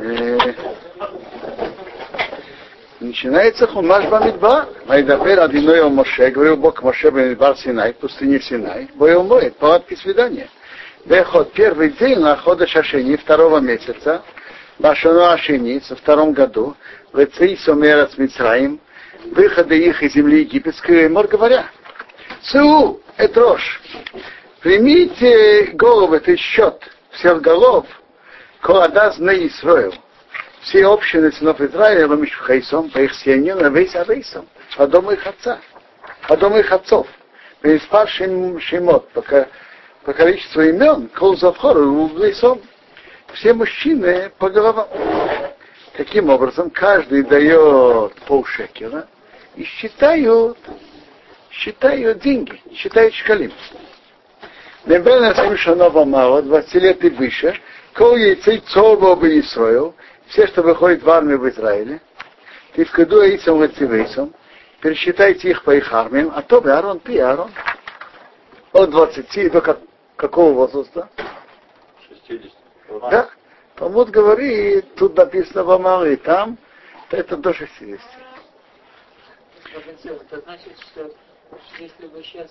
Э, начинается Хумаш Бамидба. Майдабер Адиной Моше, говорил Бог Моше Бамидбар Синай, пустыне Синай, боел моет, палатки свидания. Дехот, первый день на хода Шашини, второго месяца, Башану Ашини, со втором году, Лецей Сомера с Мицраим, выхода их из земли египетской, мор говоря, Су, это рожь. Примите голову, это счет всех голов, Коадаз на Исраил. Все общины сынов Израиля, Мишхайсом, по их сиянину, весь Авейсом, по дому их отца, по дому их отцов. Переспав Шимот, пока по количеству имен, Колзавхору, Вейсом, все мужчины по головам. Таким образом, каждый дает полшекера и считают, считают деньги, считают шкалим. Небена Самишанова Мало, 20 лет и выше, кол яйцей цорбо бы Исраил, все, что выходит в армию в Израиле, ты в каду Аисом Вацивейсом, пересчитайте их по их армиям, а то бы Аарон, ты Аарон. От 20 до как, какого возраста? 60. Да. Талмуд говорит, тут написано в Амале, там, это до 60. Это значит, что если бы сейчас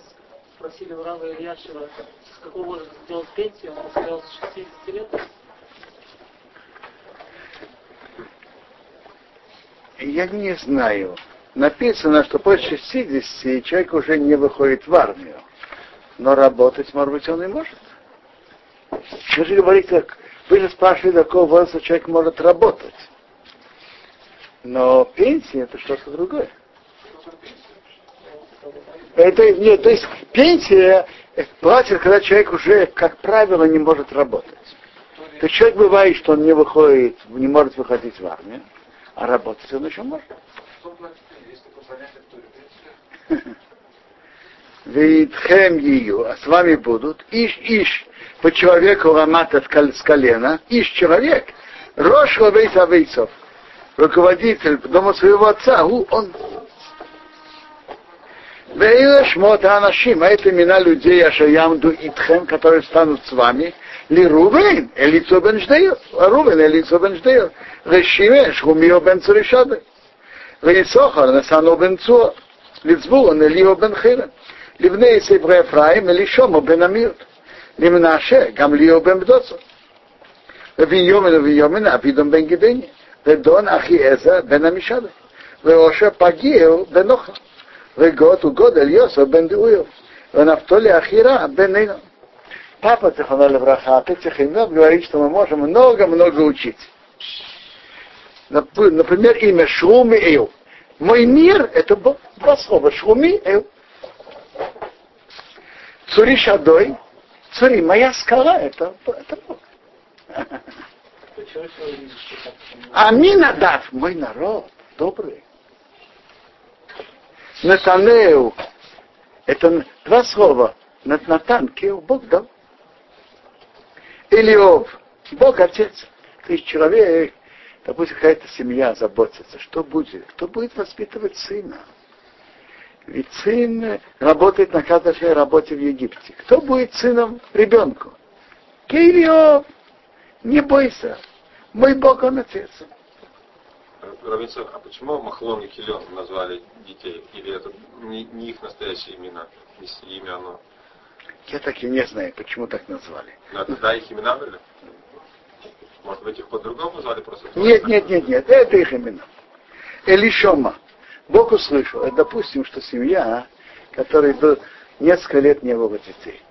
спросили у Рава Ильяшева, с какого возраста сделать пенсию, он бы сказал с 60 лет. Я не знаю. Написано, что после 60 человек уже не выходит в армию. Но работать, может быть, он и может. Вы же говорите, вы же спрашивали, до какого возраста человек может работать. Но пенсия это что-то другое. Это, нет, то есть пенсия платит, когда человек уже, как правило, не может работать. То есть человек бывает, что он не выходит, не может выходить в армию, а работать он еще может. Вейтхем ее, а с вами будут. Иш-иш по человеку рамата с колена, иш человек, рош лавейс авейсов, руководитель дома своего отца, он. Вейла шмота анашим, а это имена людей, Ашаямду Итхем, которые станут с вами, ли Рувен, Элицо бен Ждею, Рувен, Элицо бен Ждею, Решиме, Шхумио бен Цуришаbe, Вейсохар, Насано бен Цуа, Лицбулан, Элио бен Хирен, Livnei Севре Ефраим, Элишомо бен Амирт, Limnаше, Гамлио бен Бдоцо, Виньомен, Виньомен, Авидом бен Гидени, Ведон Ахиеза бен Амишаbe, Веоша Пагиел бен Оха. וגוד הוא גודל יוסף בן דאויו, ונפתולי Ахира бен Нейна. Папа Тихона Левраха от этих имен говорит, что мы можем много-много учить. Например, имя Шуми Эйл. Мой мир – это два слова. Шуми Эйл. Цури Шадой. Цури, моя скала – это, это Бог. Аминадав, мой народ, добрый. Натанеу. Это два слова. Натан, Кеу, Бог дал. Илиов, Бог отец. То есть человек, допустим, какая-то семья заботится, что будет? Кто будет воспитывать сына? Ведь сын работает на каждой работе в Египте. Кто будет сыном ребенку? Кириов, не бойся, мой Бог он отец. Равенцов, а почему Махлон и Килен назвали детей? Или это не, не их настоящие имена, не имя оно? Я так и не знаю, почему так назвали. Но тогда их имена были? Может быть, их по-другому назвали просто? Нет, нет, нет, нет, это их имена. Элишома. Бог услышал. Это, допустим, что семья, которой был несколько лет не было детей.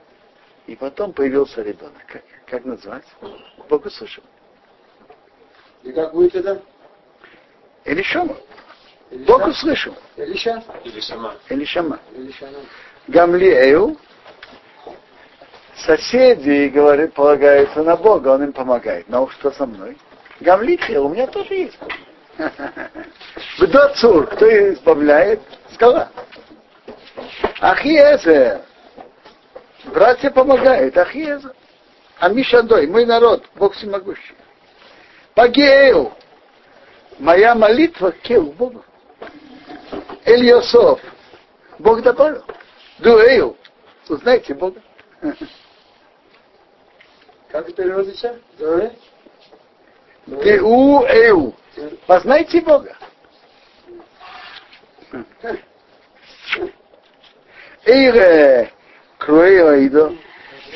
И потом появился ребенок. Как, как назвать? Бог услышал. И как будет это? Элишома. Бог услышал. Элиша? Или сама? Элишама. Элишана. Гамлиэю. Соседи, говорит, полагаются на Бога, он им помогает. Но что со мной? Гамлиха, у меня тоже есть. Бдоцур, кто избавляет? Скала. Ахиезер. Братья помогают. Ахиезер. А Мишадой, мой народ, Бог всемогущий. Пагею. Моя молитва кел Богу. Эльосов. Бог добавил. Дуэю. Узнаете Бога. Как переводится? Геу Эу. Познайте Бога. Эйре Круэйдо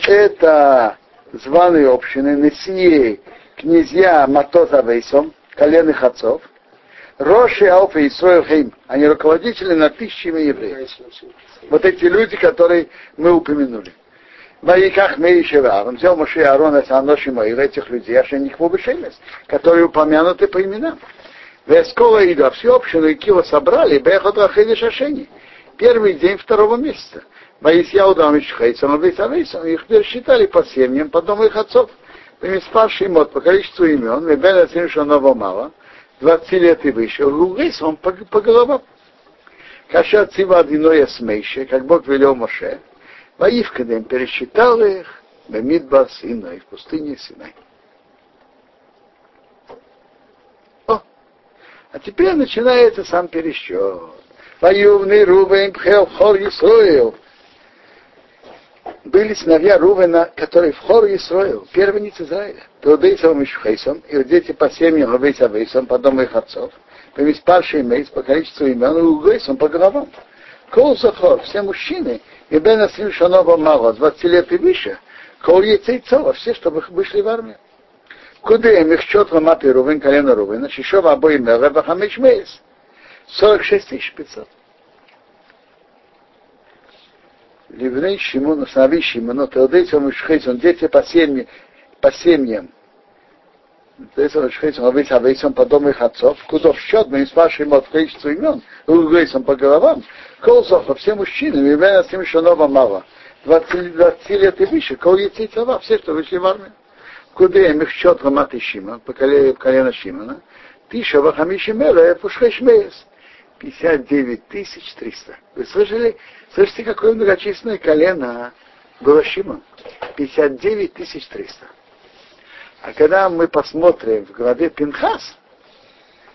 это званые общины, Несие, князья Матоза Вейсом, коленных отцов, Роши Алфа и Хейм, они руководители над тысячами евреев. Вот эти люди, которые мы упомянули. Ваиках Мейшева, он взял Моше Аарона Саноши Моира, этих людей, а них Бешемес, которые упомянуты по именам. Вескола Иду, а всю общину и Кила собрали, Бехот Рахели Шашени. Первый день второго месяца. Ваисьяу Дамич Хейсом, Абейсавейсом, их пересчитали по семьям, по дому их отцов. Спавший мод по количеству имен, Мебена Синшанова мало, 20 лет и выше, Лугейс он по, по головам. Каша Цива Адиноя Смейше, как Бог велел Моше, Ваивкадем пересчитал их, Бемидбар Синой, в пустыне Синай. О, а теперь начинается сам пересчет. Ваювный Рубен Пхел Хор Исроил, были сыновья Рувена, которые в хор Исроил, первенец Израиля. Теодейсом и Шухейсом, и дети по семьям Рувейса Вейсом, по дому их отцов, по спарший Мейс, по количеству имен, и Угейсом, по головам. Кол Захор, все мужчины, и Бен Асим Шанова мало, 20 лет и выше, Кол Ецейцова, все, чтобы вышли в армию. Куда им их счет Рамат и Рувен, колено Рувена, Шишова обоим Мереба Хамеш Мейс, 46 500. Ливней Шимон, сыновей Шимона, Теодейцам и Шхейцам, дети по семьям, по семьям. Авейцам по дому их отцов, куда в счет мы спрашиваем от количества имен, Угейцам по головам, Колзов, все мужчины, Мивена с ним еще нового мало. 20, 20 лет и выше, кол яйцева, все, что вышли в армию. Куда им их счет Рамат и Шимон, по колено Шимона, Тиша Вахамиши Мера, Пушхешмеес. 59 тысяч 300. Вы слышали? Слышите, какое многочисленное колено было Шимон? 59 тысяч 300. А когда мы посмотрим в главе Пинхас,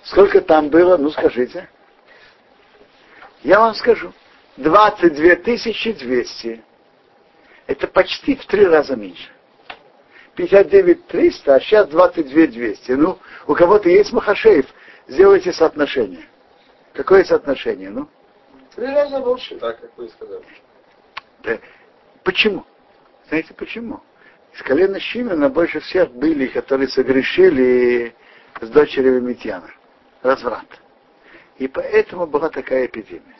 сколько там было, ну скажите. Я вам скажу. 22 тысячи 200. Это почти в три раза меньше. 59 300, а сейчас 22 200. Ну, у кого-то есть Махашеев, сделайте соотношение. Какое соотношение? Ну? Три раза больше. Так, как вы сказали. Да. Почему? Знаете почему? Из колена Шимена больше всех были, которые согрешили с дочерью Митьяна. Разврат. И поэтому была такая эпидемия.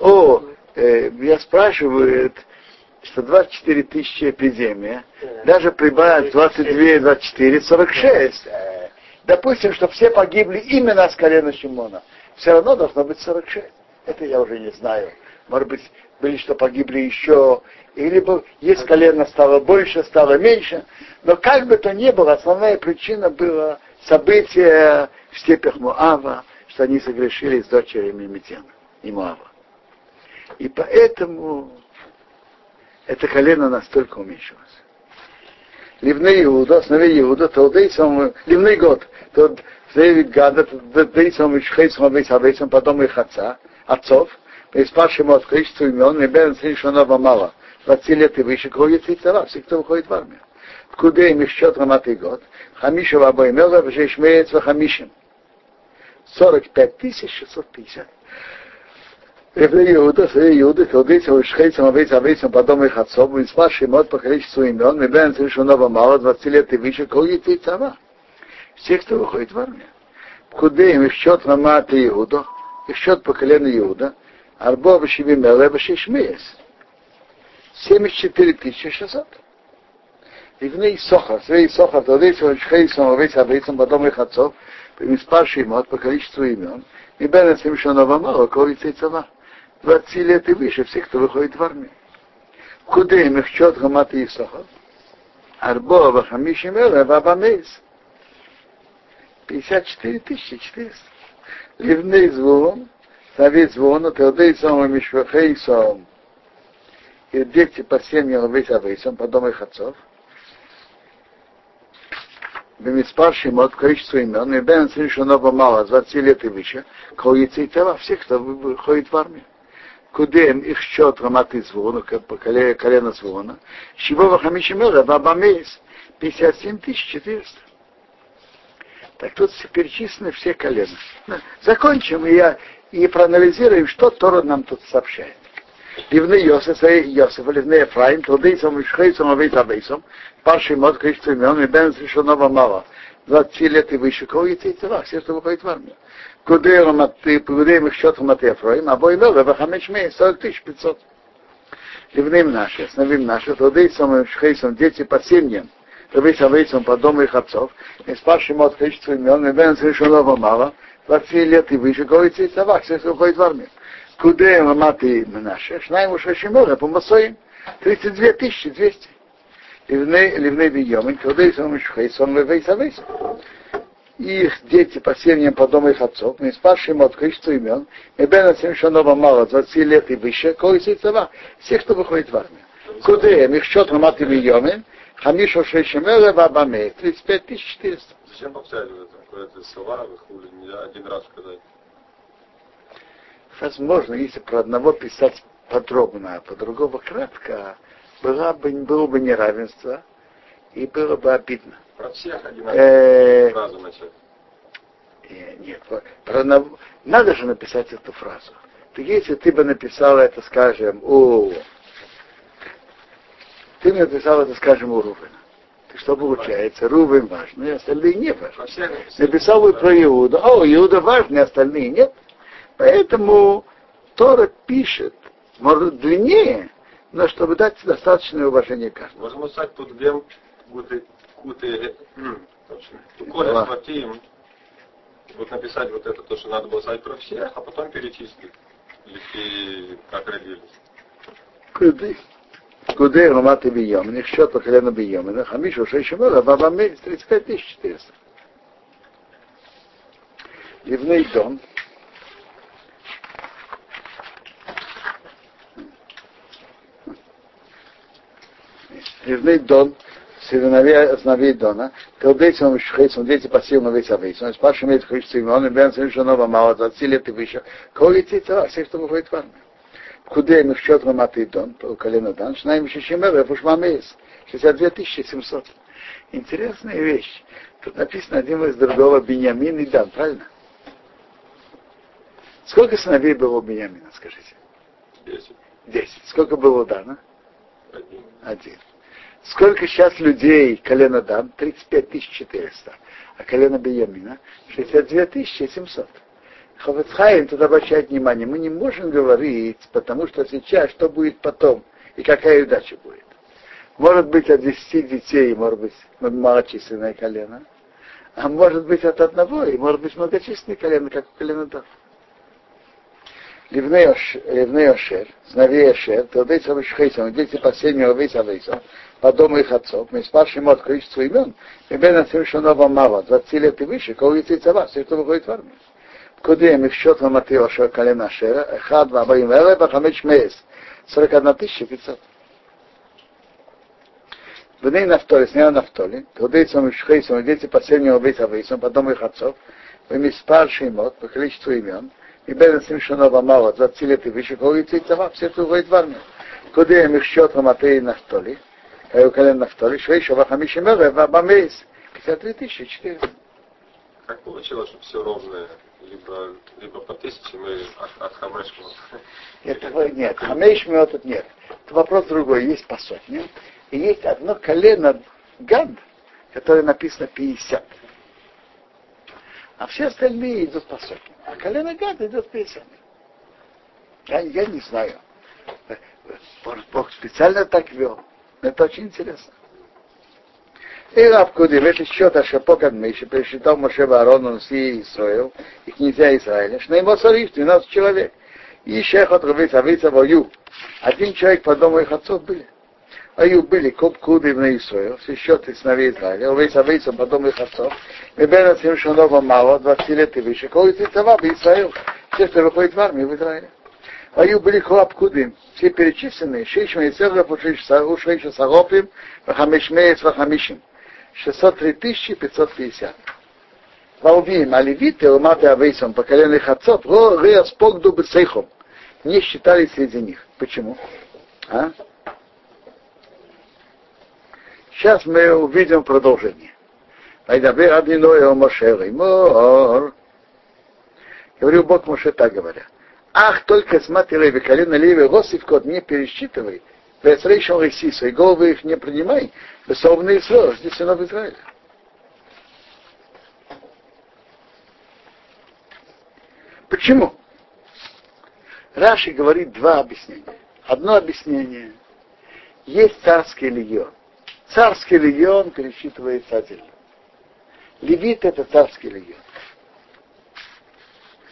О, э, меня спрашивают, что 24 тысячи эпидемия, даже прибавить 22, 24, 46 допустим, что все погибли именно с колена Шимона, все равно должно быть 46. Это я уже не знаю. Может быть, были, что погибли еще, или бы есть колено стало больше, стало меньше. Но как бы то ни было, основная причина была событие в степях Муава, что они согрешили с дочерями Митена и Муава. И поэтому это колено настолько уменьшилось. Ливней Иуда, сыновей Иуда, Толдейсом, Ливней год, тот Зевит Гада, Толдейсом, Ишхейсом, Авейсом, потом их отца, отцов, преиспавшим от количества имен, и Бен Синшанова мало, 20 лет и выше, крови цара, все, кто выходит в армию. В Куде им счет раматый год, Хамишев Абаймела, Вжешмеец Хамишем. 45 тысяч 650. Евреи Иуда, свои Иуды, Халдейцам, Шхейцам, Авейцам, Авейцам, потом их отцов, и спасший мод по количеству имен, и Бен совершенного мало, 20 лет и выше, кол и цава. Все, кто выходит в армию. Куда им их счет Рамат и Иуда, их счет по колену Иуда, Арбо Башивимеле Башишмеес. 74 600. Ивней Сохар, свои Сохар, Халдейцам, Шхейцам, Авейцам, Авейцам, потом их отцов, и спасший мод по количеству имен, и Бен совершенного мало, кол и цава. 20 лет и выше, все, кто выходит в армию. Куда им их счет Гамата Исахар? Арбо Вахамишим Эла Вабамейс. 54 тысячи 400. Ливней звон, Савит звона, Теодейсом и Мишвахейсом. И дети по семьям весь Авейсом, по дому их отцов. Бемиспарший мод количество имен, и Бен совершенно мало, 20 лет и выше, кол и тела, всех, кто выходит в армию. Кудем их счет раматы звона, колено звона, Шивова Хамишимера, Бабамейс, 57 400. Так тут перечислены все колена. Закончим, и, я, и проанализируем, что Тора нам тут сообщает. Ливны Йосиф, Йосиф, Ливны Ефраим, Тудейсом, Ишхейсом, Авейт Авейсом, Парший Мод, количество имен, и Бен Решенова мало. 20 лет и выше, кого и все, что выходит в армию. Кудеем их счетом от Ефраим, а бой Мелы, Вахамеч Мей, 40 тысяч 500. Ливным наши, основим наши, Тудейсом, Ишхейсом, дети по семьям, Авейсом по дому их отцов, и спарший мод количество имен, и Бен Решенова мало, 20 лет и выше, яйца и все, что выходит в армию. Куде Маматы Менаше, Шнаем уж Шимора, по Масоим, 32 тысячи 200. Ливней Бийомин, Кудей Сом Шхейсон Левейс Авейс. Их дети по семьям по дому их отцов, не спасшие им от количества имен, и Бена Семшанова мало, 20 лет и выше, кого и цава, всех, кто выходит в армию. Куде их счет Маматы Бийомин, Хамиша Шейшемела Вабаме, 35 400. Зачем повторять это? Слова, хули, один раз сказать. Возможно, если про одного писать подробно, а по другого кратко, было бы, было бы неравенство и было бы обидно. Про всех одинаково фразу начать. Нет, про надо же написать эту фразу. Так если ты бы написал это, скажем, у... Ты мне написал это, скажем, у Рувена. Ты что получается? Рувен важный, остальные не важны. Написал бы про Иуда. О, Иуда важный, остальные нет. Поэтому Тора пишет, может, длиннее, но чтобы дать достаточное уважение каждому. Можем написать тут где куты Коля Хватим, вот написать вот это, то, что надо было сказать про всех, а потом перечислить, как родились. Ромат и Бийом, них счет по колену Бийом, Хамишу Шейшимела, Баба Мей, 35 400. Ливный дом, Ливный Дон, сыновья, сыновей Дона, Калдейцам Шхейцам, дети пассивно весь авейцам, спаршим имеет количество имен, и бен совершенного мало, 20 лет и выше, кого цара, все, кто выходит в армию. Счет Раматы и Дон, колено Дан, Шнаем еще Шимера, Фушмамейс, 62 700. Интересная вещь. Тут написано один из другого Беньямин и Дан, правильно? Сколько сыновей было у Беньямина, скажите? Десять. Десять. Сколько было у Дана? Один. Один. Сколько сейчас людей колено Дан? 35 400. А колено Беямина? 62 700. Хавецхайм тут обращает внимание, мы не можем говорить, потому что сейчас что будет потом и какая удача будет. Может быть от 10 детей, может быть малочисленное колено, а может быть от одного, и может быть многочисленное колено, как у колена Дан. Ливней Ошер, сыновей Ошер, Тодейцам Ишхейцам, дети последнего Вейса Вейса, по дому их отцов, мы спаршим от количества имен, и Бен совершенного мало, 20 лет и выше, кого яйца цава, все, кто выходит в армию. Кудем их счет вам от Иошуа колена Шера, Эхад Вабаим Элеба Хамич Мейс, 41 500. В ней нафтоли, снял нафтоли, Тудейцам и Шхейцам, дети последнего убийца Авейцам, потом их отцов, вы миспар Шеймот, по количеству имен, и беда Симшонова мало, 20 лет и выше, кого идти цава, все это уходит в армию. Кудем их счет вам от Иошуа нафтоли, Каю колен нафтоли, Швейшова Хамиш Мелеба 53 400. Как получилось, что все ровное? Либо, либо по тысячам и от, от Хамешма? Этого нет, Хамешма тут нет. Это вопрос другой, есть по сотне. И есть одно колено Гад, которое написано 50. А все остальные идут по сотне. А колено Гад идет 50. Я, я не знаю. Бог специально так вел. Это очень интересно. И Равкуди, если счет Ашапокад Миши, пересчитал Моше Аарону и Исраил, и князья Израиля, что ему царив 12 человек. И еще их отрубить Авица Вою. Один человек по дому их отцов были. Аю были Коп Куды в Исраил, все счеты сыновей Израиля, Овейс Авейца по дому их отцов, и Бена Симшанова мало, 20 лет и выше, кого из Ицава, Израил, все, кто выходит в армию в Израиле. Аю были Хуапкудым, все перечисленные, Шейш Мейцеров, Ушейш Саропим, Вахамишмеец, Вахамишим. 603 550. Валвим, а левиты, уматы авейсом, поколенных отцов, реас погду бецейхом. Не считали среди них. Почему? А? Сейчас мы увидим продолжение. Айдабе Адиной Мошер Мор. Говорил Бог Моше так говоря. Ах, только смотри, Леви, колено Леви, Госив код не пересчитывай, Вецрейшал Исиса, и головы их не принимай, Бесовный Исраил, здесь сынов Израиля. Почему? Раши говорит два объяснения. Одно объяснение. Есть царский легион. Царский легион пересчитывается отдельно. Левит это царский легион.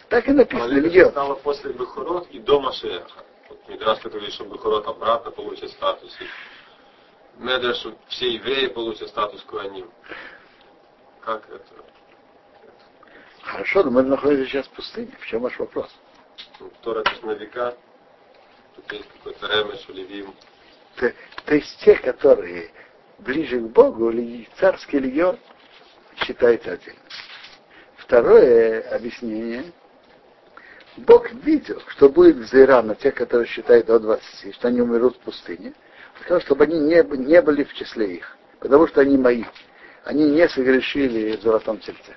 Так и написано, Но легион. стало после Бехурот и до Машеха. Мидраш, который говорит, что Бехурот обратно получит статус. И Медраш, все евреи получат статус Куаним. Как это? Хорошо, но мы находимся сейчас в пустыне. В чем ваш вопрос? Ну, Тора на века. Тут есть какой-то ремеш, левим. То, то есть те, которые ближе к Богу, царский легион считается отдельно. Второе объяснение. Бог видел, что будет зира на тех, которые считают до 20, что они умрут в пустыне. Сказал, чтобы они не, не были в числе их, потому что они мои. Они не согрешили в золотом тельце.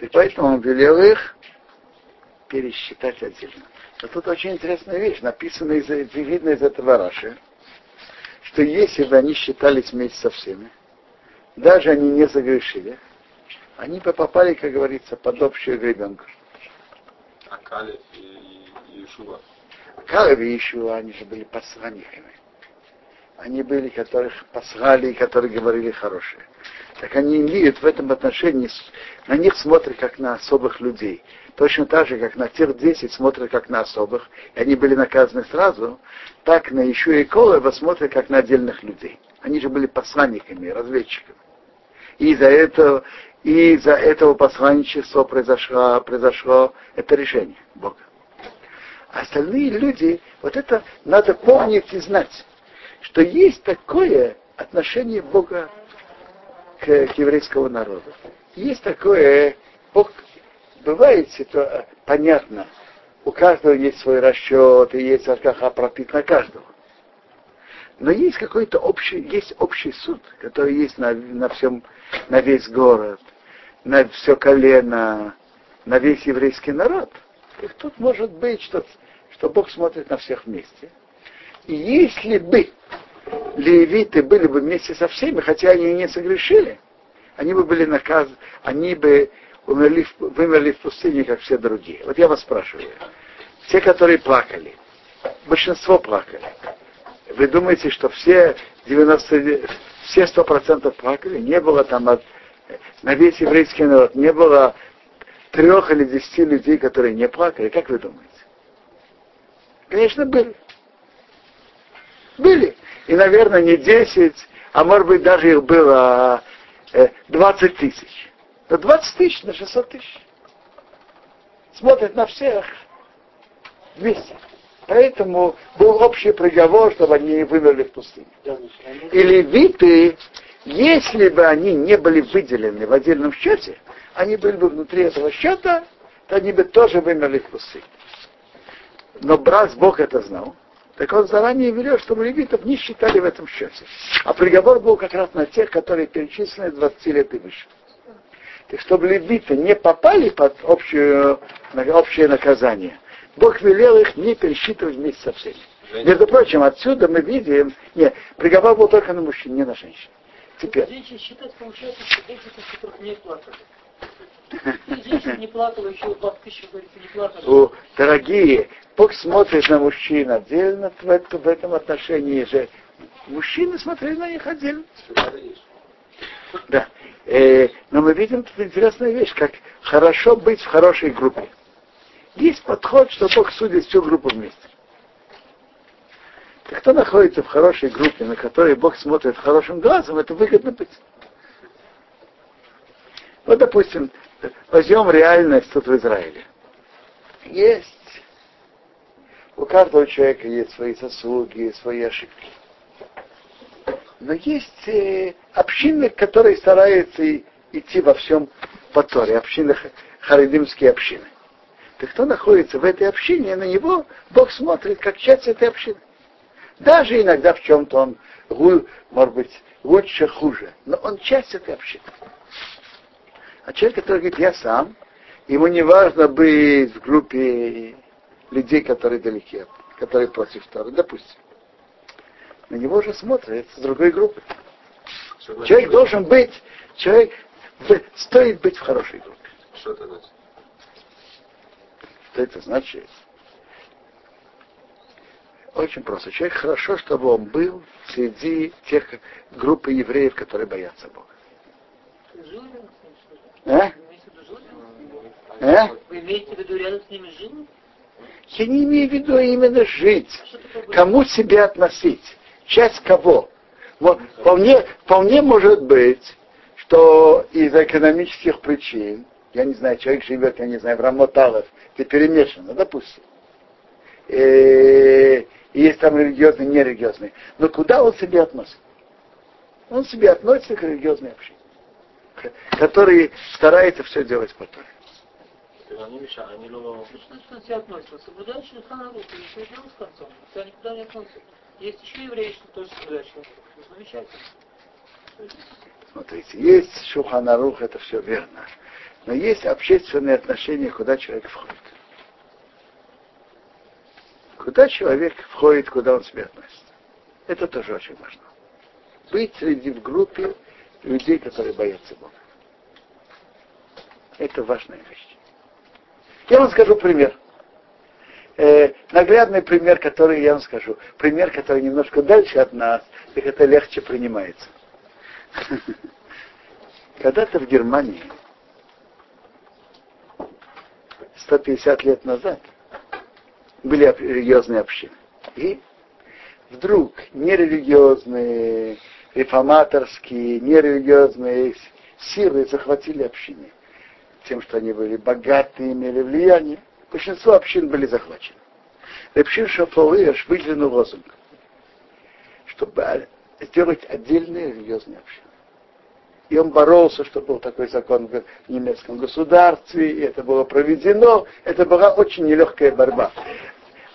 И поэтому он велел их пересчитать отдельно. Но тут очень интересная вещь, написано из, видно из этого Раши, что если бы они считались вместе со всеми, даже они не загрешили, они бы попали, как говорится, под общую гребенку. А Калев и, и Иешуа. Калеви еще, они же были посланниками. Они были, которых послали и которые говорили хорошие. Так они имеют в этом отношении, на них смотрят как на особых людей. Точно так же, как на тех 10 смотрят как на особых, и они были наказаны сразу, так на еще и Колева смотрят как на отдельных людей. Они же были посланниками, разведчиками. И из-за этого, и из-за этого посланничества произошло, произошло это решение Бога. А остальные люди, вот это надо помнить и знать, что есть такое отношение Бога к, к еврейскому народу. Есть такое, Бог, бывает ситуа- понятно, у каждого есть свой расчет, и есть Аркаха пропит на каждого. Но есть какой-то общий, есть общий суд, который есть на, на всем, на весь город, на все колено, на весь еврейский народ. И тут может быть, что, что Бог смотрит на всех вместе. И если бы левиты были бы вместе со всеми, хотя они и не согрешили, они бы были наказаны, они бы умерли, вымерли в пустыне, как все другие. Вот я вас спрашиваю, те, которые плакали, большинство плакали, вы думаете, что все 90, все 100% плакали? Не было там от- на весь еврейский народ, не было трех или десяти людей, которые не плакали. Как вы думаете? Конечно, были. Были. И, наверное, не 10, а может быть даже их было э, 20 тысяч. Но 20 тысяч на 600 тысяч. Смотрят на всех вместе. Поэтому был общий приговор, чтобы они вымерли в пустыне. И левиты, если бы они не были выделены в отдельном счете, они были бы внутри этого счета, то они бы тоже вымерли в пустыне. Но брат Бог это знал. Так он заранее велел, чтобы левитов не считали в этом счете. А приговор был как раз на тех, которые перечислены 20 лет и выше. Так чтобы левиты не попали под общую, общее наказание, Бог велел их не пересчитывать вместе со всеми. Между прочим, отсюда мы видим, нет, приговор был только на мужчин, не на женщин. Теперь, Женщин считать получается, что женщины, которых не плакали. И женщин не плакало, еще 20 тысяч, говорится, не плакали. о, дорогие, Бог смотрит на мужчин отдельно в, это- в этом отношении же. Мужчины смотрели на них отдельно. Да. Э, но мы видим тут интересная вещь, как хорошо быть в хорошей группе. Есть подход, что Бог судит всю группу вместе. Кто находится в хорошей группе, на которой Бог смотрит хорошим глазом, это выгодно быть. Вот, допустим, возьмем реальность тут в Израиле. Есть. У каждого человека есть свои заслуги, свои ошибки. Но есть э, общины, которые стараются идти во всем по Торе, общины, харидимские общины. Так кто находится в этой общине, на него Бог смотрит как часть этой общины. Даже иногда в чем-то он, может быть, лучше, хуже. Но он часть этой общины. А человек, который говорит, я сам, ему не важно быть в группе людей, которые далеки, которые против Торы, допустим. На него же смотрят с другой группы. Человек должен быть, человек стоит быть в хорошей группе. Что это значит? Что это значит? Очень просто. Человек хорошо, чтобы он был среди тех группы евреев, которые боятся Бога. А? А? Вы имеете в виду рядом с ними жить? Я не имею в виду именно жить. Кому себя относить? Часть кого? Вполне, вполне может быть, что из экономических причин, я не знаю, человек живет, я не знаю, в Рамоталов, это перемешано, допустим. И, и есть там религиозный, нерелигиозный. Но куда он себя относит? Он себя относится к религиозной общине, который старается все делать по Торе. Они мешают, они Что значит он себя относится? Соблюдают Шульхан Арух, и все дело с концом. Тебя никуда не относят. Есть еще евреи, что тоже соблюдают Шульхан Замечательно. Смотрите, есть Шуханарух, это все верно. Но есть общественные отношения, куда человек входит. Куда человек входит, куда он себя относится. Это тоже очень важно. Быть среди в группе людей, которые боятся Бога. Это важная вещь. Я вам скажу пример. Э, наглядный пример, который я вам скажу. Пример, который немножко дальше от нас, так это легче принимается. Когда-то в Германии 150 лет назад были религиозные общины. И вдруг нерелигиозные, реформаторские, нерелигиозные силы захватили общины. Тем, что они были богатые, имели влияние. Большинство общин были захвачены. Репшин Шафалыш выдвинул лозунг, чтобы сделать отдельные религиозные общины. И он боролся, чтобы был такой закон в немецком государстве, и это было проведено. Это была очень нелегкая борьба.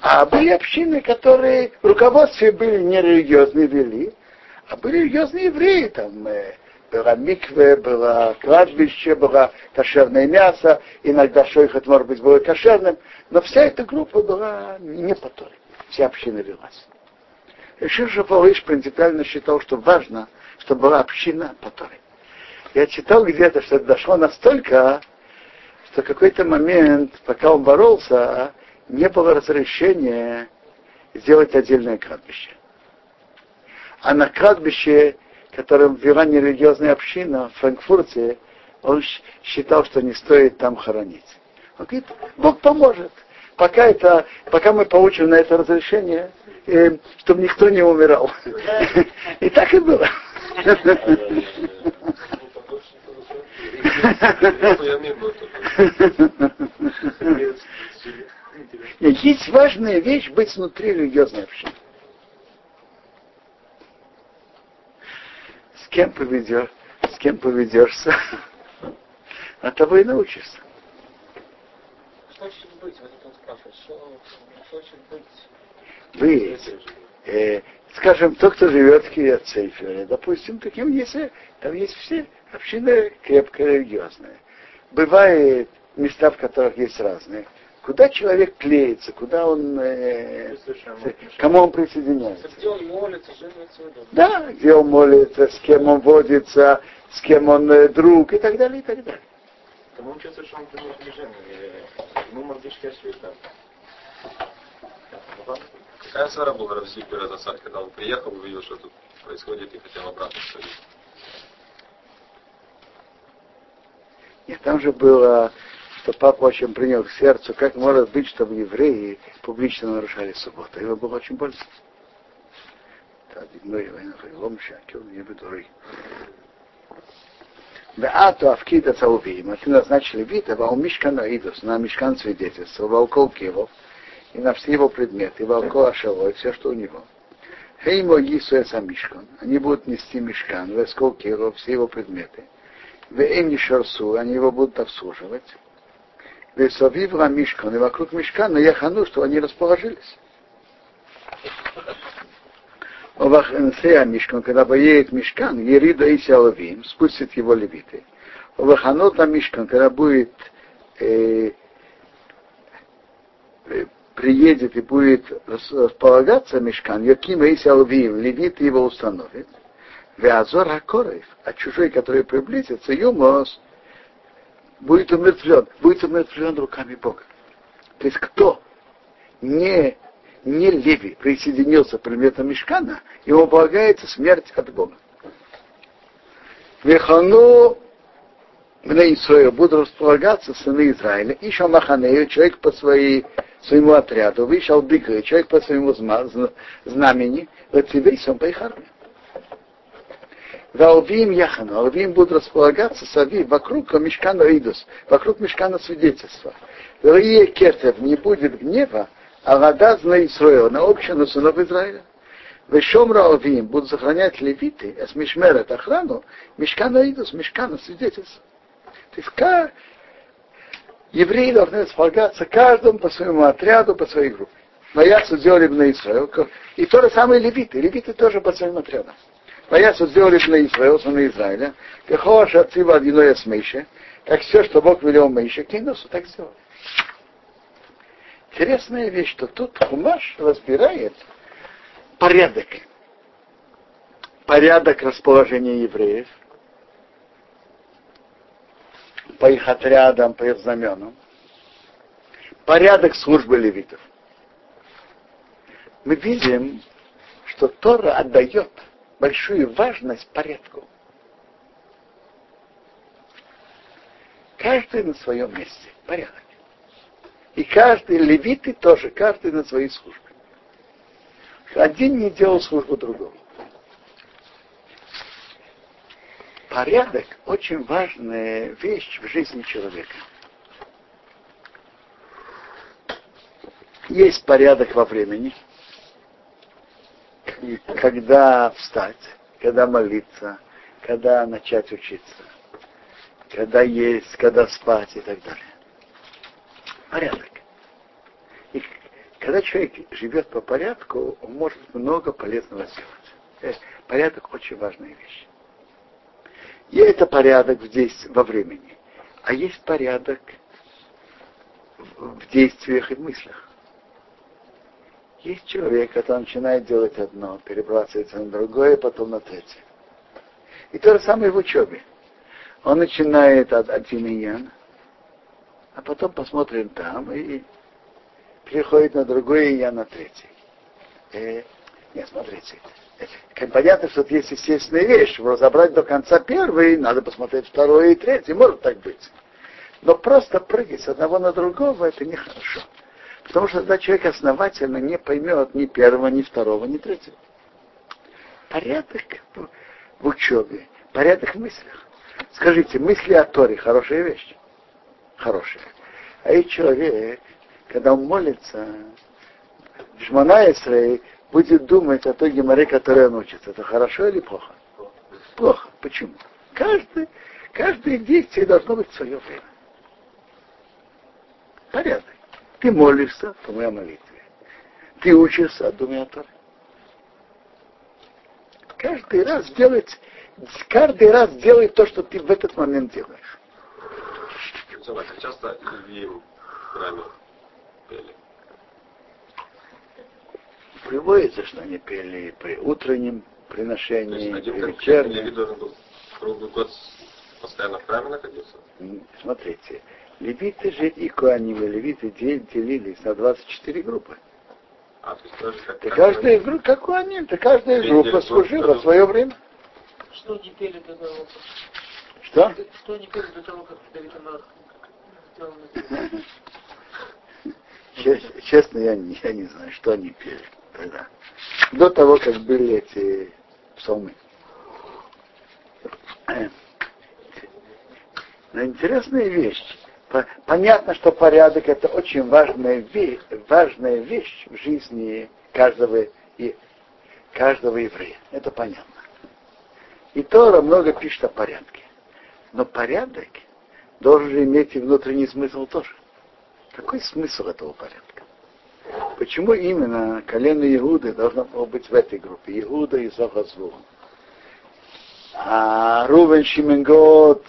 А были общины, которые в руководстве были нерелигиозные, вели, а были религиозные евреи, там э, была микве, было кладбище, было кошерное мясо, иногда шойхот, может быть, было кошерным, но вся эта группа была не по Торе, вся община велась. Решил Шафалыш принципиально считал, что важно, чтобы была община по Торе. Я читал где-то, что это дошло настолько, что в какой-то момент, пока он боролся, не было разрешения сделать отдельное кладбище. А на кладбище, которым вела нерелигиозная община в Франкфурте, он считал, что не стоит там хоронить. Он говорит, Бог поможет. Пока, это, пока мы получим на это разрешение, э, чтобы никто не умирал. И так и было. Есть важная вещь быть внутри религиозной общины. С кем поведешь, с кем поведешься, от того и научишься. Что хочет быть? Вот это спрашивает. Что хочет быть? Быть. Э, скажем, тот, кто живет в Кириацейфере, допустим, таким есть, там есть все общины крепко религиозные. Бывает места, в которых есть разные. Куда человек клеится, куда он, э, кому он присоединяется. Где он молится, Да, где он молится, с кем он водится, с кем он э, друг и так далее, и так далее. Тому учится, что он принес движение. Ему мордышки света. Какая ссора была Равси Пиразасад, когда он приехал, увидел, что тут происходит, и хотел обратно сходить? Нет, там же было, что папа очень принял к сердцу, как может быть, чтобы евреи публично нарушали субботу. Ему было очень больно. Беату Авкида Цаувим, а ты назначили Вита, а у Мишкана Идус, на Мишкан свидетельства, волков Киевов, и на все его предметы, волков Ашево, и все, что у него. Хеймо Гисуэса Мишкан. Они будут нести Мишкан, Вескол Киевов, все его предметы. Веем не шарсу, они его будут обслуживать. Весовивра Мишкан, и вокруг Мишкана я хану, что они расположились. Овахнсея Мишкан, когда поедет Мишкан, Ерида и Сяловим, спустит его левиты. Оваханота Мишкан, когда будет э, э, приедет и будет располагаться Мишкан, Якима и Сяловим, левиты его установит. Веазор Акорев, а чужой, который приблизится, Юмос, будет умертвлен, будет умертвлен руками Бога. То есть кто не, не Леви присоединился к предметам Мешкана, ему полагается смерть от Бога. Вехану мне Исраил будут располагаться сыны Израиля, и Шамаханею, человек по своей, своему отряду, вышел Бикы, человек по своему знамени, Лацивейсом по их армии. Валвим Яхану, Алвим будут располагаться сави вокруг Мешкана Идус, вокруг Мешкана свидетельства. Рие Кетев не будет гнева, а вода на Исраил, на общину сынов Израиля. Вешом Раовим будут сохранять левиты, а с Мишмерет охрану, Мешкана Идус, Мешкана свидетельства. То есть как евреи должны располагаться каждому по своему отряду, по своей группе. Сделали бы на Израил. И то же самое левиты. Левиты тоже по своим отрядам. Боятся сделали на Израил, сыны Израиля, Кехоша отцива одиное с Мейше, как все, что Бог велел Мейше, кинулся, так сделали. Интересная вещь, что тут Хумаш разбирает порядок. Порядок расположения евреев по их отрядам, по их знаменам. Порядок службы левитов. Мы видим, что Тора отдает большую важность порядку. Каждый на своем месте. Порядок. И каждый, левиты тоже, каждый на своей службе. Один не делал службу другому. Порядок очень важная вещь в жизни человека. Есть порядок во времени, когда встать, когда молиться, когда начать учиться, когда есть, когда спать и так далее. Порядок. И когда человек живет по порядку, он может много полезного сделать. Порядок очень важная вещь. И это порядок здесь во времени. А есть порядок в действиях и мыслях. Есть человек, который начинает делать одно, перебрасывается на другое, потом на третье. И то же самое в учебе. Он начинает от иян, а потом посмотрим там и переходит на другое иян на третий. Э, нет, смотрите. Э, понятно, что это есть естественная вещь. Разобрать до конца первый, надо посмотреть второй и третий. Может так быть. Но просто прыгать с одного на другого, это нехорошо. Потому что тогда человек основательно не поймет ни первого, ни второго, ни третьего. Порядок в учебе, порядок в мыслях. Скажите, мысли о Торе хорошая вещь? Хорошая. А и человек, когда он молится, Жмана Исраиль будет думать о той геморе, которой он учится. Это хорошо или плохо? Плохо. Почему? Каждый, каждое действие должно быть в свое время. Порядок. Ты молишься, думай о молитве. Ты учишься, думай о Торе. Каждый раз делать, каждый раз делай то, что ты в этот момент делаешь. Часто евреям в храме пели. Приводится, что они пели при утреннем приношении, один при вечернем. вечернем. должен был круглый год постоянно в храме находиться? Смотрите, Левиты же и Куаним, и левиты делились на 24 группы. А, то есть тоже как, И как каждая группа, как Куаним, то каждая группа служила в свое время. Что не пели до того, как... Что? Что не пели до того, как Давид Амар сделал на Чест- Честно, я не, я не знаю, что они пели тогда. До того, как были эти псалмы. Но интересная вещь. По- Понятно, что порядок это очень важная вещь, важная вещь в жизни каждого, и, каждого еврея. Это понятно. И Тора много пишет о порядке. Но порядок должен иметь и внутренний смысл тоже. Какой смысл этого порядка? Почему именно колено Иуды должно было быть в этой группе? Иуда и Сохозву. А Рувен Шименгот,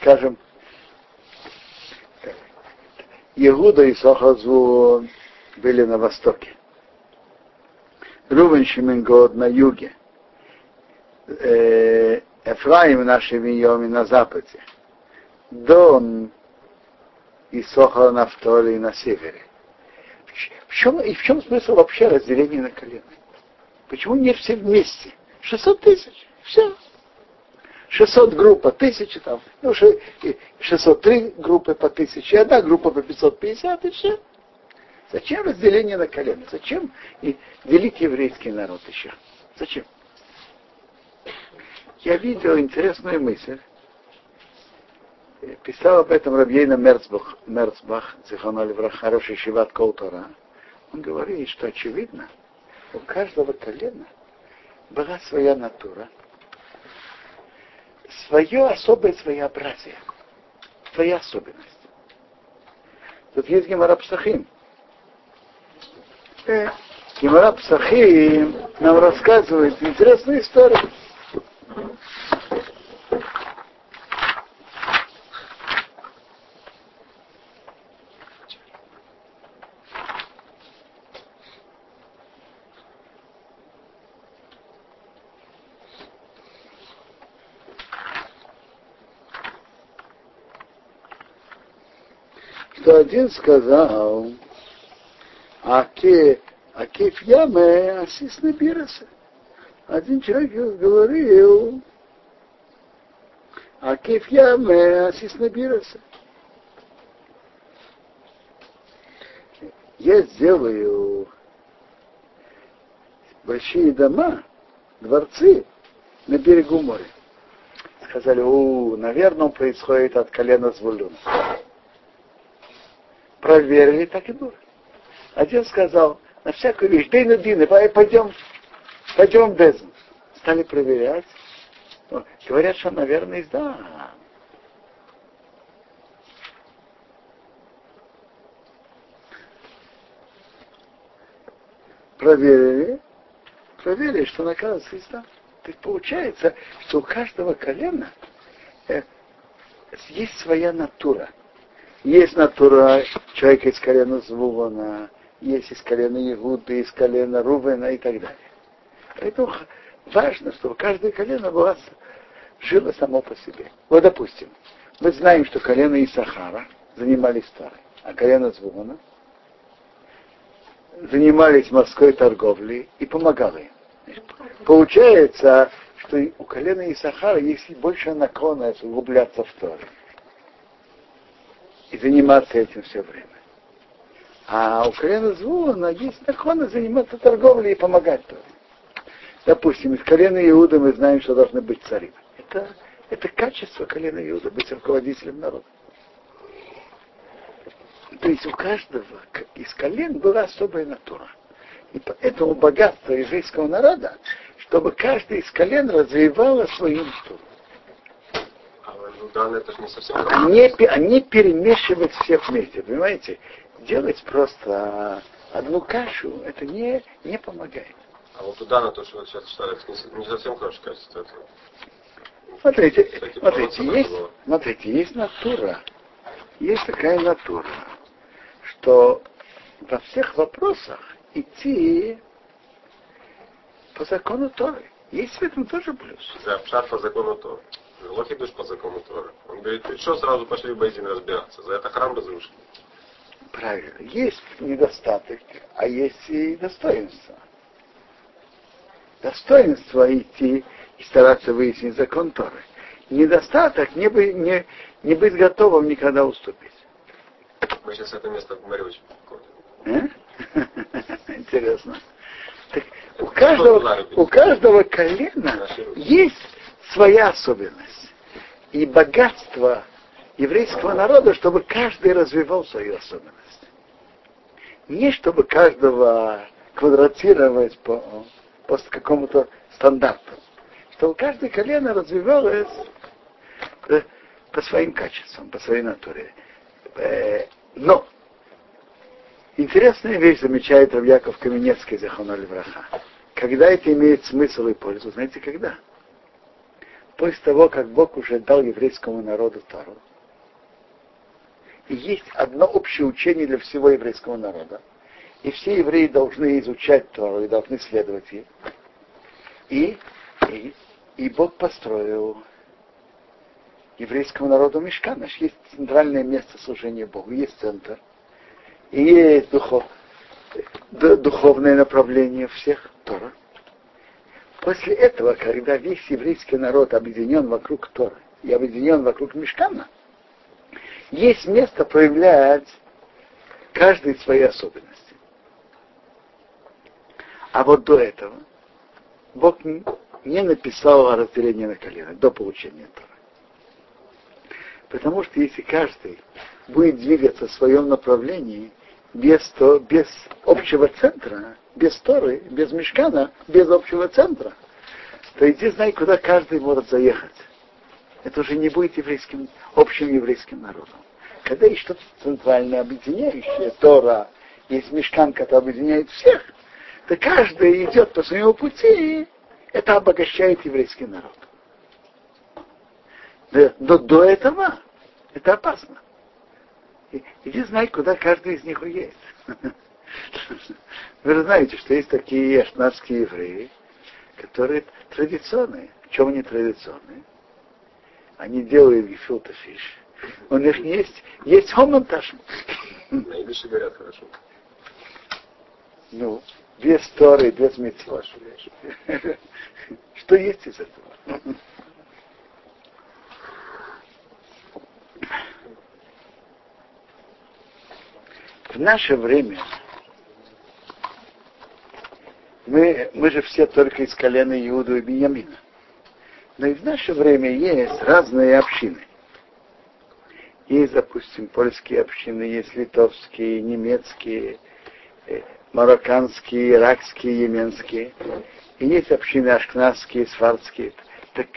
скажем, Иуда и Сохозву были на востоке. Рувен Шименгот на юге. Э, Эфраим наши Виньоми на западе. Дон и Соха Нафтоли на севере. В чем, и в чем смысл вообще разделения на колено? Почему не все вместе? 600 тысяч. Все. 600 групп по тысяче там. Ну, 603 группы по тысяче, одна группа по 550 и все. Зачем разделение на колено? Зачем и делить еврейский народ еще? Зачем? Я видел интересную мысль. Писал об этом Рабьейна Мерцбах, Мерцбах, Зиханалевра, хороший Шиват Колтора. Он говорит, что очевидно, у каждого колена была своя натура, свое особое своеобразие, своя особенность. Тут есть Гемара Псахим. Э, Гемара Псахим нам рассказывает интересную историю. Один сказал, Аке, Акеф яме асис набираса. Один человек говорил, Акеф яме асис набираса. Я сделаю большие дома, дворцы на берегу моря. Сказали, у, наверное, он происходит от колена Звулюна проверили, так и было. Один сказал, на всякую вещь, дай на дины, пойдем, пойдем без. Стали проверять. Говорят, что, наверное, да. Проверили, проверили, что наказывается изда. То есть получается, что у каждого колена э, есть своя натура. Есть натура человека из колена Звувана, есть из колена Игуды, из колена Рувена и так далее. Поэтому важно, чтобы каждое колено было, жило само по себе. Вот, допустим, мы знаем, что колено Исахара занимались старой, а колено Звувана занимались морской торговлей и помогали им. Получается, что у колена Исахара есть больше наклонность углубляться в Торе и заниматься этим все время. А у колена Звулана есть наклонно заниматься торговлей и помогать тоже. Допустим, из колена Иуда мы знаем, что должны быть цари. Это, это качество колена Иуда, быть руководителем народа. То есть у каждого из колен была особая натура. И поэтому богатство еврейского народа, чтобы каждый из колен развивало свою натуру. Да, это же не совсем они, они перемешивают всех вместе, понимаете? Делать просто одну кашу, это не, не помогает. А вот туда на то, что вы сейчас читали, не, не совсем хорошее качество этого. Смотрите, смотрите, есть, смотрите, есть натура. Есть такая натура, что во всех вопросах идти по закону Торы. Есть в этом тоже плюс. За по закону Торы. Лохидуш по закону Тора. Он говорит, ты что сразу пошли в Байзин разбираться? За это храм разрушили. Правильно. Есть недостаток, а есть и достоинство. Достоинство идти и стараться выяснить закон Торы. Недостаток не, бы, не, не быть готовым никогда уступить. Мы сейчас это место море очень Интересно. Так, у, каждого, у каждого колена есть своя особенность. И богатство еврейского народа, чтобы каждый развивал свою особенность. Не чтобы каждого квадратировать по, по какому-то стандарту. Чтобы каждое колено развивалось по, по своим качествам, по своей натуре. Э, но Интересная вещь замечает Равьяков Каменецкий Захоноль Враха. Когда это имеет смысл и пользу, знаете когда? После того, как Бог уже дал еврейскому народу Тару. И есть одно общее учение для всего еврейского народа. И все евреи должны изучать Тору и должны следовать ей. И, и, и Бог построил еврейскому народу Мешкан. Значит, есть центральное место служения Богу, есть центр. И есть духов, духовное направление всех Тора. После этого, когда весь еврейский народ объединен вокруг Тора и объединен вокруг Мешкана, есть место проявлять каждой свои особенности. А вот до этого Бог не написал о разделении на колено, до получения Тора. Потому что если каждый будет двигаться в своем направлении без, то, без общего центра, без Торы, без мешкана, без общего центра, то иди знай, куда каждый может заехать. Это уже не будет еврейским, общим еврейским народом. Когда есть что-то центральное, объединяющее, Тора, есть мешкан, который объединяет всех, то каждый идет по своему пути, и это обогащает еврейский народ. Но до этого это опасно. Иди знай, куда каждый из них есть. Вы знаете, что есть такие ашнадские евреи, которые традиционные. В чем они традиционные? Они делают гефилта фиш. У них есть, есть хомонтаж. На идыше говорят хорошо. Ну, без Торы, без митцва. Что есть из этого? В наше время мы, мы же все только из колена Иуду и Беньямина. Но и в наше время есть разные общины. Есть, допустим, польские общины, есть литовские, немецкие, э, марокканские, иракские, еменские. И есть общины ашкназские, сварские. Так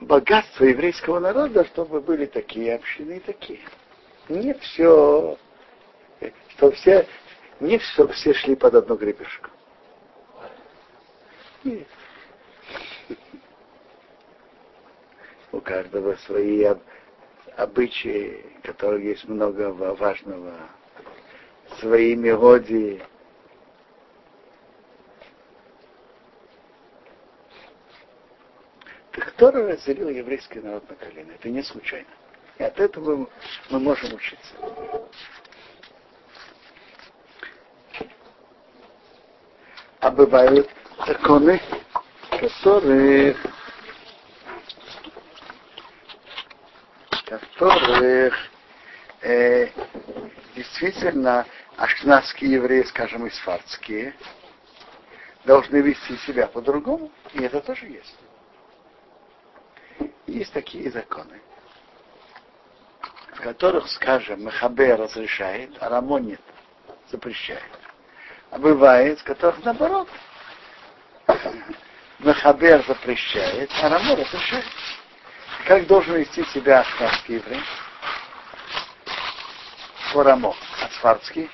богатство еврейского народа, чтобы были такие общины и такие. Не все, что все, не все, все шли под одну гребешку. У каждого свои обычаи, которых есть много важного свои мелодии. Так кто разделил еврейский народ на колено? Это не случайно. И от этого мы можем учиться. А бывают законы, которых, которых э, действительно ашкнадские евреи, скажем, и сфардские, должны вести себя по-другому, и это тоже есть. Есть такие законы, в которых, скажем, Махабе разрешает, а Рамо нет, запрещает. Бывает, которых наоборот. Махабер запрещает, а Рамо разрешает. Как должен вести себя ашкнадский еврей? Рамо, а сфардский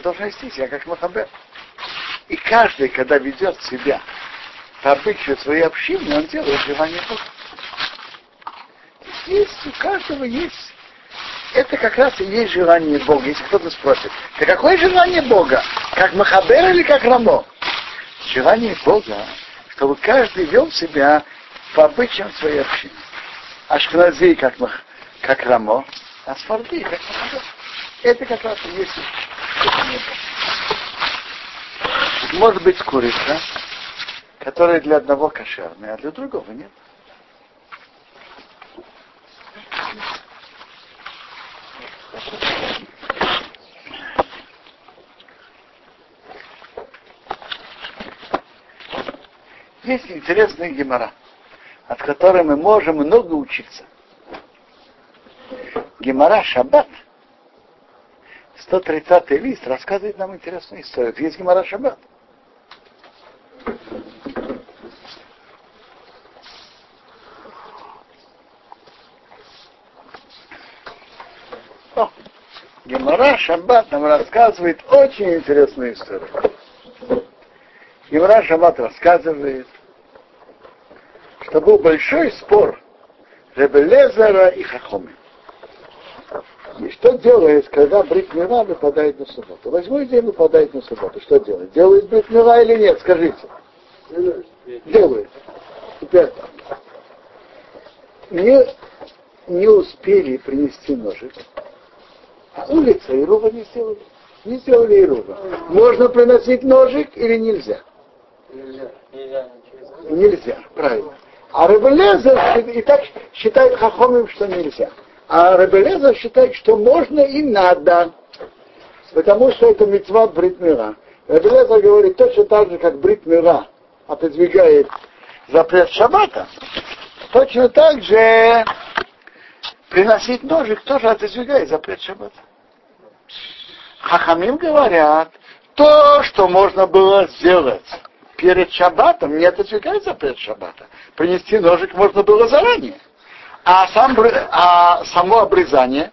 должен вести себя как Махабер. И каждый, когда ведет себя по обычаю своей общины, он делает желание Бога. Есть, у каждого есть. Это как раз и есть желание Бога. Если кто-то спросит, да какое желание Бога? Как Махабер или как Рамо? Желание Бога, чтобы каждый вел себя по обычаям своей общины. Ашкнази как, как Рамо, а Сфарды как Махабер. Это как раз и есть может быть курица, которая для одного кошерная, а для другого нет. Есть интересная гемора, от которой мы можем много учиться. Гемора Шаббат – 130 лист рассказывает нам интересную историю. Есть Гимара Шаббат. О, Гимара Шаббат нам рассказывает очень интересную историю. Гимара Шаббат рассказывает, что был большой спор Ребелезера и Хахоми. И что делает, когда Бритмира выпадает на субботу? Восьмой день выпадает на субботу. Что делает? Делает Бритмира или нет? Скажите. Делает. Теперь не, не успели принести ножик, а улица и Ирува не сделали. Не сделали Ирува. Можно приносить ножик или нельзя? Нельзя. Нельзя. Нельзя, правильно. А Рабелезер и так считает Хахомим, что нельзя. А Рабелезер считает, что можно и надо. Потому что это мецва Бритмира. Рабелезер говорит точно так же, как Бритмира отодвигает запрет шаббата. Точно так же приносить ножик тоже отодвигает запрет шаббата. Хахамим говорят, то, что можно было сделать перед шаббатом, не отодвигает запрет шаббата. Принести ножик можно было заранее. А, сам, а само обрезание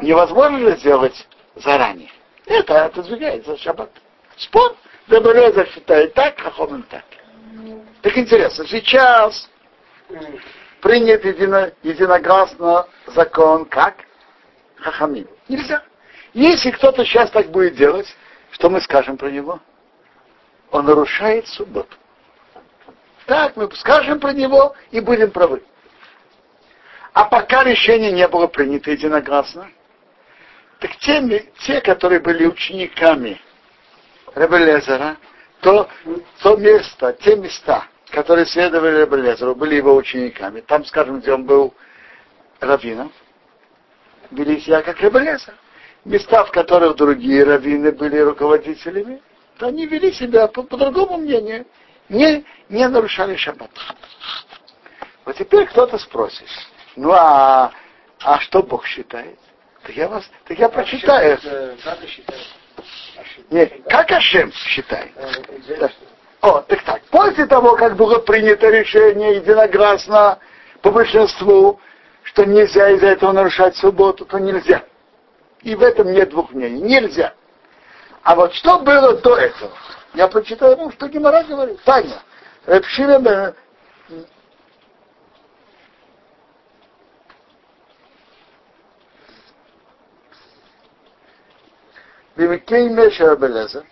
невозможно сделать заранее. Это отодвигается шаббат. Спор. Дебелеза считает так, Хахомин так. Так интересно, сейчас принят едино, единогласно закон как? Хахамин. Нельзя. Если кто-то сейчас так будет делать, что мы скажем про него? Он нарушает субботу. Так, мы скажем про него и будем правы. А пока решение не было принято единогласно, так те, те которые были учениками Ребелезера, то, то место, те места, которые следовали Ребелезеру, были его учениками, там, скажем, где он был раввином, вели себя как Ребелезер. Места, в которых другие раввины были руководителями, то они вели себя по, по другому мнению, не, не нарушали шаббат. Вот теперь кто-то спросит, ну а, а что Бог считает? Так я вас, так я прочитаю. Нет, как Ашем считает? О, так так. После того, как было принято решение единогласно по большинству, что нельзя из-за этого нарушать субботу, то нельзя. И в этом нет двух мнений. Нельзя. А вот что было до этого? Я прочитаю ему, что Гимара говорит. Таня, Репшина Бимикей Меша Рабелеза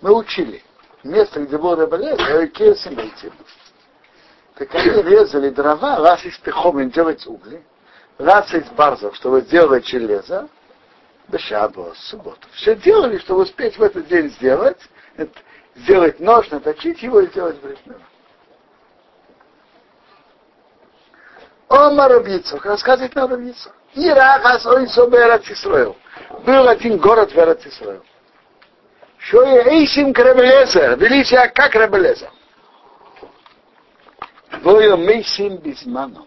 мы учили. Место, где был Рабелеза, Рекея Семейтим. Так они резали дрова, раз из пехомен делать угли, раз из барзов, чтобы сделать железо, Бешабо, субботу. Все делали, чтобы успеть в этот день сделать, сделать нож, наточить его и сделать бритную. О Марабицу, рассказывает на Рабицу. Ирахас ой соберат Исраил. Был один город в Эрат Исраил. Что я Эйсим Крабелезер, вели себя как Крабелезер. Было Мейсим Бизману.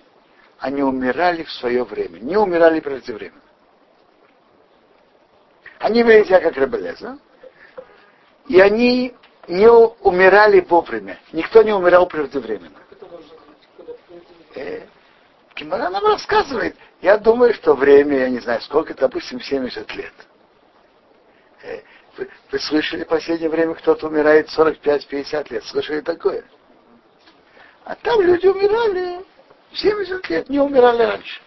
Они умирали в свое время, не умирали преждевременно. Они вели себя как Рабелеза, и они не умирали вовремя. Никто не умирал преждевременно. Э, Кимара нам рассказывает, я думаю, что время, я не знаю, сколько, допустим, 70 лет. Э, вы, вы слышали в последнее время, кто-то умирает 45-50 лет? Слышали такое? А там люди умирали 70 лет, не умирали раньше.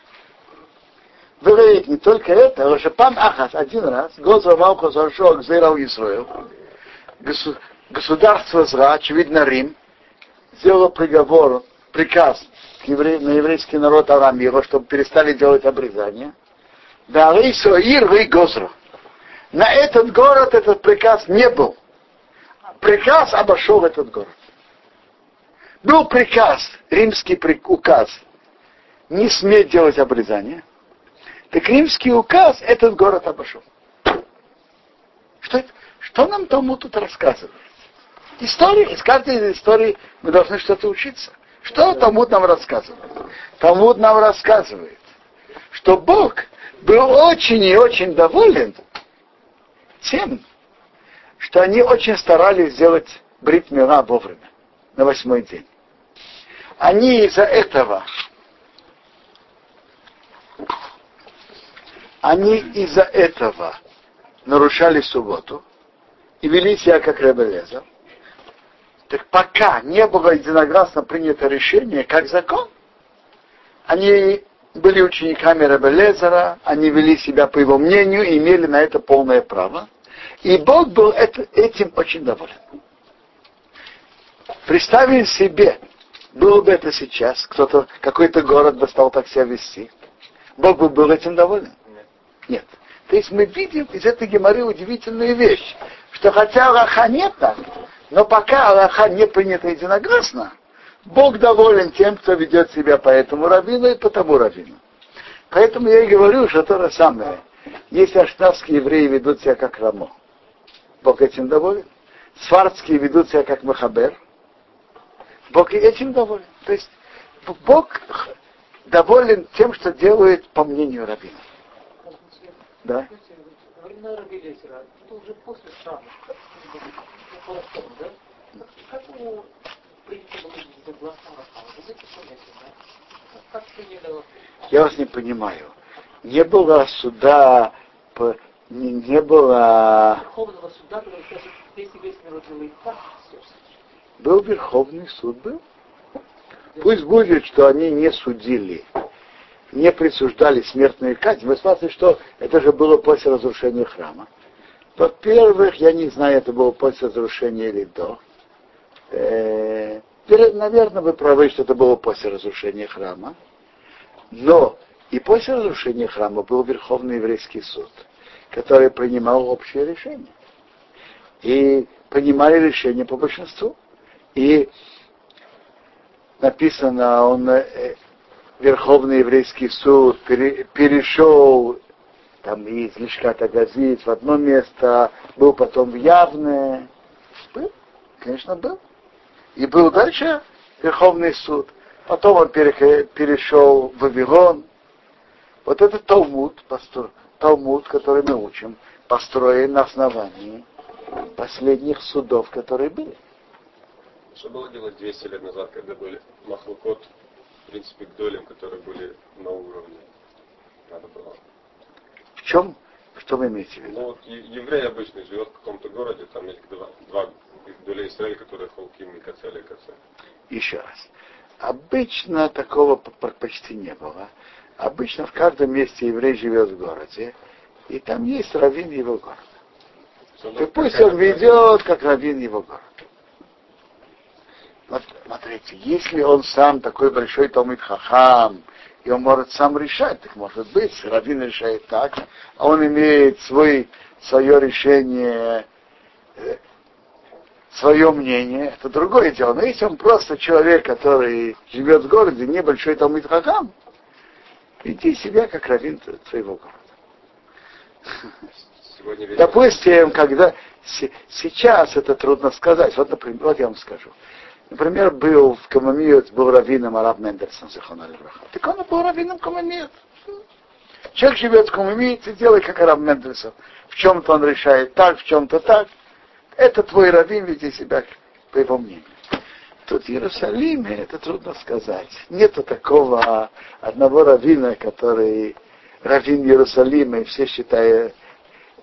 Говорит не только это, а что пан Ахас один раз, Гоза Малку Заршо Гзейрал Исраил, государство Зра, очевидно Рим, сделало приговор, приказ на еврейский народ Арамира, чтобы перестали делать обрезание. Да Ир и Гозру. На этот город этот приказ не был. Приказ обошел этот город. Был приказ, римский указ, не сметь делать обрезание – так римский указ этот город обошел. Что, это? Что нам тому тут рассказывает? История, из каждой истории мы должны что-то учиться. Что Талмуд нам рассказывает? Талмуд нам рассказывает, что Бог был очень и очень доволен тем, что они очень старались сделать брит мира вовремя, на восьмой день. Они из-за этого они из-за этого нарушали субботу и вели себя как Ребелезер, так пока не было единогласно принято решение как закон, они были учениками Ребелезера, они вели себя по его мнению и имели на это полное право. И Бог был это, этим очень доволен. Представим себе, было бы это сейчас, кто-то, какой-то город бы стал так себя вести. Бог бы был этим доволен? Нет. То есть мы видим из этой геморы удивительную вещь, что хотя Аллаха нет так, но пока Аллаха не принята единогласно, Бог доволен тем, кто ведет себя по этому раввину и по тому раввину. Поэтому я и говорю, что то же самое. Если аштавские евреи ведут себя как Рамо, Бог этим доволен. Сварские ведут себя как Махабер, Бог и этим доволен. То есть Бог доволен тем, что делает по мнению Рабина. Да? Времена Раби Лезера, это уже после Шама, да? Как ему принято было согласно Рахама? Вы знаете, да? Как принято Я вас не понимаю. Не было суда, не, не было... Верховного суда, который если весь делает так, все. Был Верховный суд, был. Пусть будет, что они не судили не присуждали смертную казнь, вы смотрите, что это же было после разрушения храма. Во-первых, я не знаю, это было после разрушения или до. Э, наверное, вы правы, что это было после разрушения храма. Но и после разрушения храма был Верховный еврейский суд, который принимал общее решение. И принимали решение по большинству. И написано, он э, Верховный еврейский суд перешел там из Лишката Газиц в одно место, был потом в Явное. Был, конечно, был. И был дальше Верховный суд. Потом он перешел в Вавилон. Вот этот Талмуд, постро... Талмуд, который мы учим, построен на основании последних судов, которые были. Что было делать 200 лет назад, когда были Махлукот в принципе, к долям, которые были на уровне. Надо было. В чем? Что вы имеете в виду? Ну, вот еврей обычно живет в каком-то городе, там есть два, два доля Израиля, которые холким и кацель и кацель. Еще раз. Обычно такого почти не было. Обычно в каждом месте еврей живет в городе, и там есть раввин его города. И пусть он ведет, как раввин его города. Смотрите, если он сам такой большой Талмит Хахам, и он может сам решать, так может быть, Равин решает так, а он имеет свой, свое решение, э, свое мнение, это другое дело. Но если он просто человек, который живет в городе, небольшой Талмит Хахам, веди себя как раввин своего города. Допустим, когда сейчас это трудно сказать. Вот, например, вот я вам скажу. Например, был в Камамиот, был раввином Араб Мендельсон, Захона Так он был раввином Камамиот. Человек живет в Камамиот и делает как Араб Мендельсон. В чем-то он решает так, в чем-то так. Это твой раввин, веди себя по его мнению. Тут в Иерусалиме это трудно сказать. Нету такого одного раввина, который раввин Иерусалима, и все считают,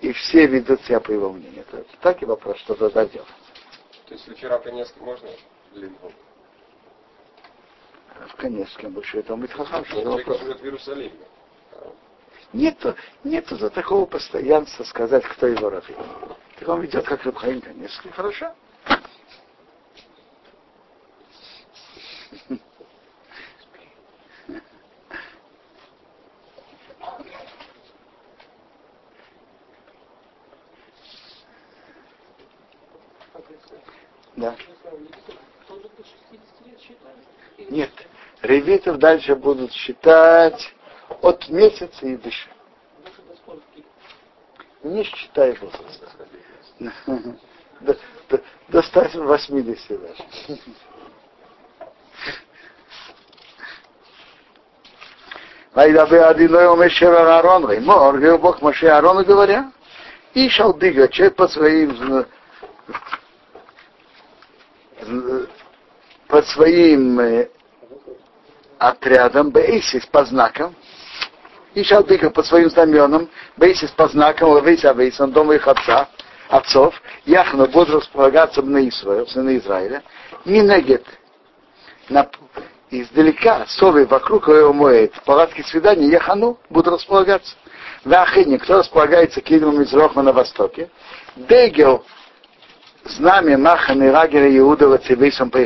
и все ведут себя по его мнению. Так и вопрос, что тогда делать. То есть вчера понески можно? В Каневском большой это Митхахам, что вопрос. живет в Иерусалиме. Нету, нету за такого постоянства сказать, кто его раввин. Так он ведет как Рабхаим Каневский. Хорошо. Да. Нет, ревитов дальше будут считать от месяца и выше. Не считая возраста. До, до, до 180 даже. Вайдабе Адиной Омешер Аарон, Мор, говорил Бог Маше Аарону говоря, и Шалдыга, человек по своим под своим э, отрядом Бейсис по знакам, И шалдыка по своим знаменам, Бейсис по знакам, Вейс Авейс, он дома их отца, отцов, Яхну будут располагаться на Израиле, сыны Израиля, Минегет, на, издалека, совы вокруг его моет, палатки свидания, Яхану будут располагаться. Вахини, кто располагается к Идму Мизрохма на востоке, Дегел, знамя Махана и Рагера Иудова Цивейсом по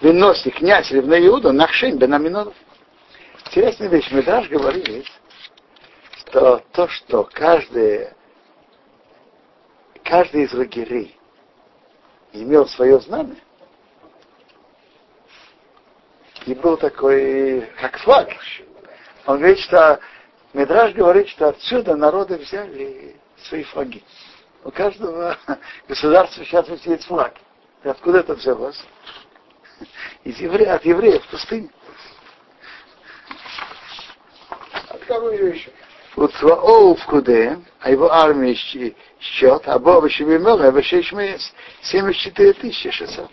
выносит князь Ревна Иуда Нахшим Бен Аминоров. Интересная вещь. Медраж говорит, что то, что каждый, каждый из лагерей имел свое знамя, и был такой, как флаг. Он говорит, что Медраж говорит, что отсюда народы взяли свои флаги. У каждого государства сейчас есть флаг. И откуда это взялось? Из евре... От евреев в пустыню. От кого ее еще? Уцваоу в Куде, а его армия счет, а Бог еще много, а вообще 74 600.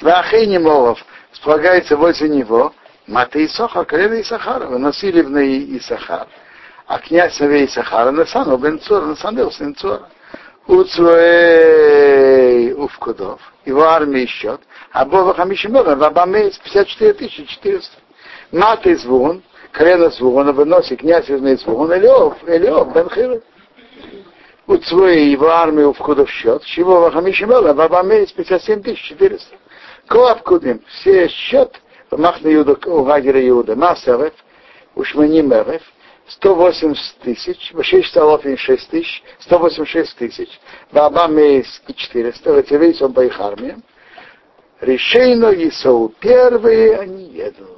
В Ахейне Молов сполагается возле него Маты Исохар, Калева Исахара, выносили в ней сахар, А князь Савей Исахара на Сану, Бенцура, на Сандел, Сенцура. Цора. Уцуэй Уфкудов, его армия счет, а Бога Хамишимела, Вабамеец 54 400. Мата из Вун, колено Звуна выносит князь из Звуна, Элиов, Элиов, Бен Хиров. Уцуэй его армию в Кудов счет, чего Вахамишимела, Вабамеец 57 400. Коап Кудим, все счет, Махна Юда, у лагеря Иуда, Масерев, Ушмани Мерев, 180 тысяч, Башиш Салофин 6 тысяч, 186 тысяч, Баба Мейс и 400, Ративейс он по их армиям. Решейно Исоу, первые они едут.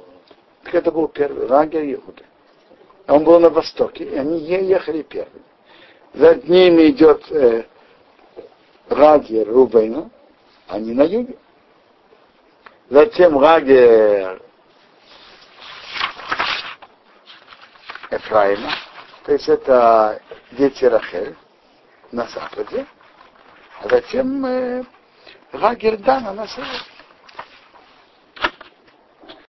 Это был первый лагерь Иуда. Он был на востоке, и они ехали первыми. За ними идет э, лагерь Рубейна, они на юге. Затем лагерь Эфраима, то есть это дети Рахель на западе, а затем э, лагерь на севере.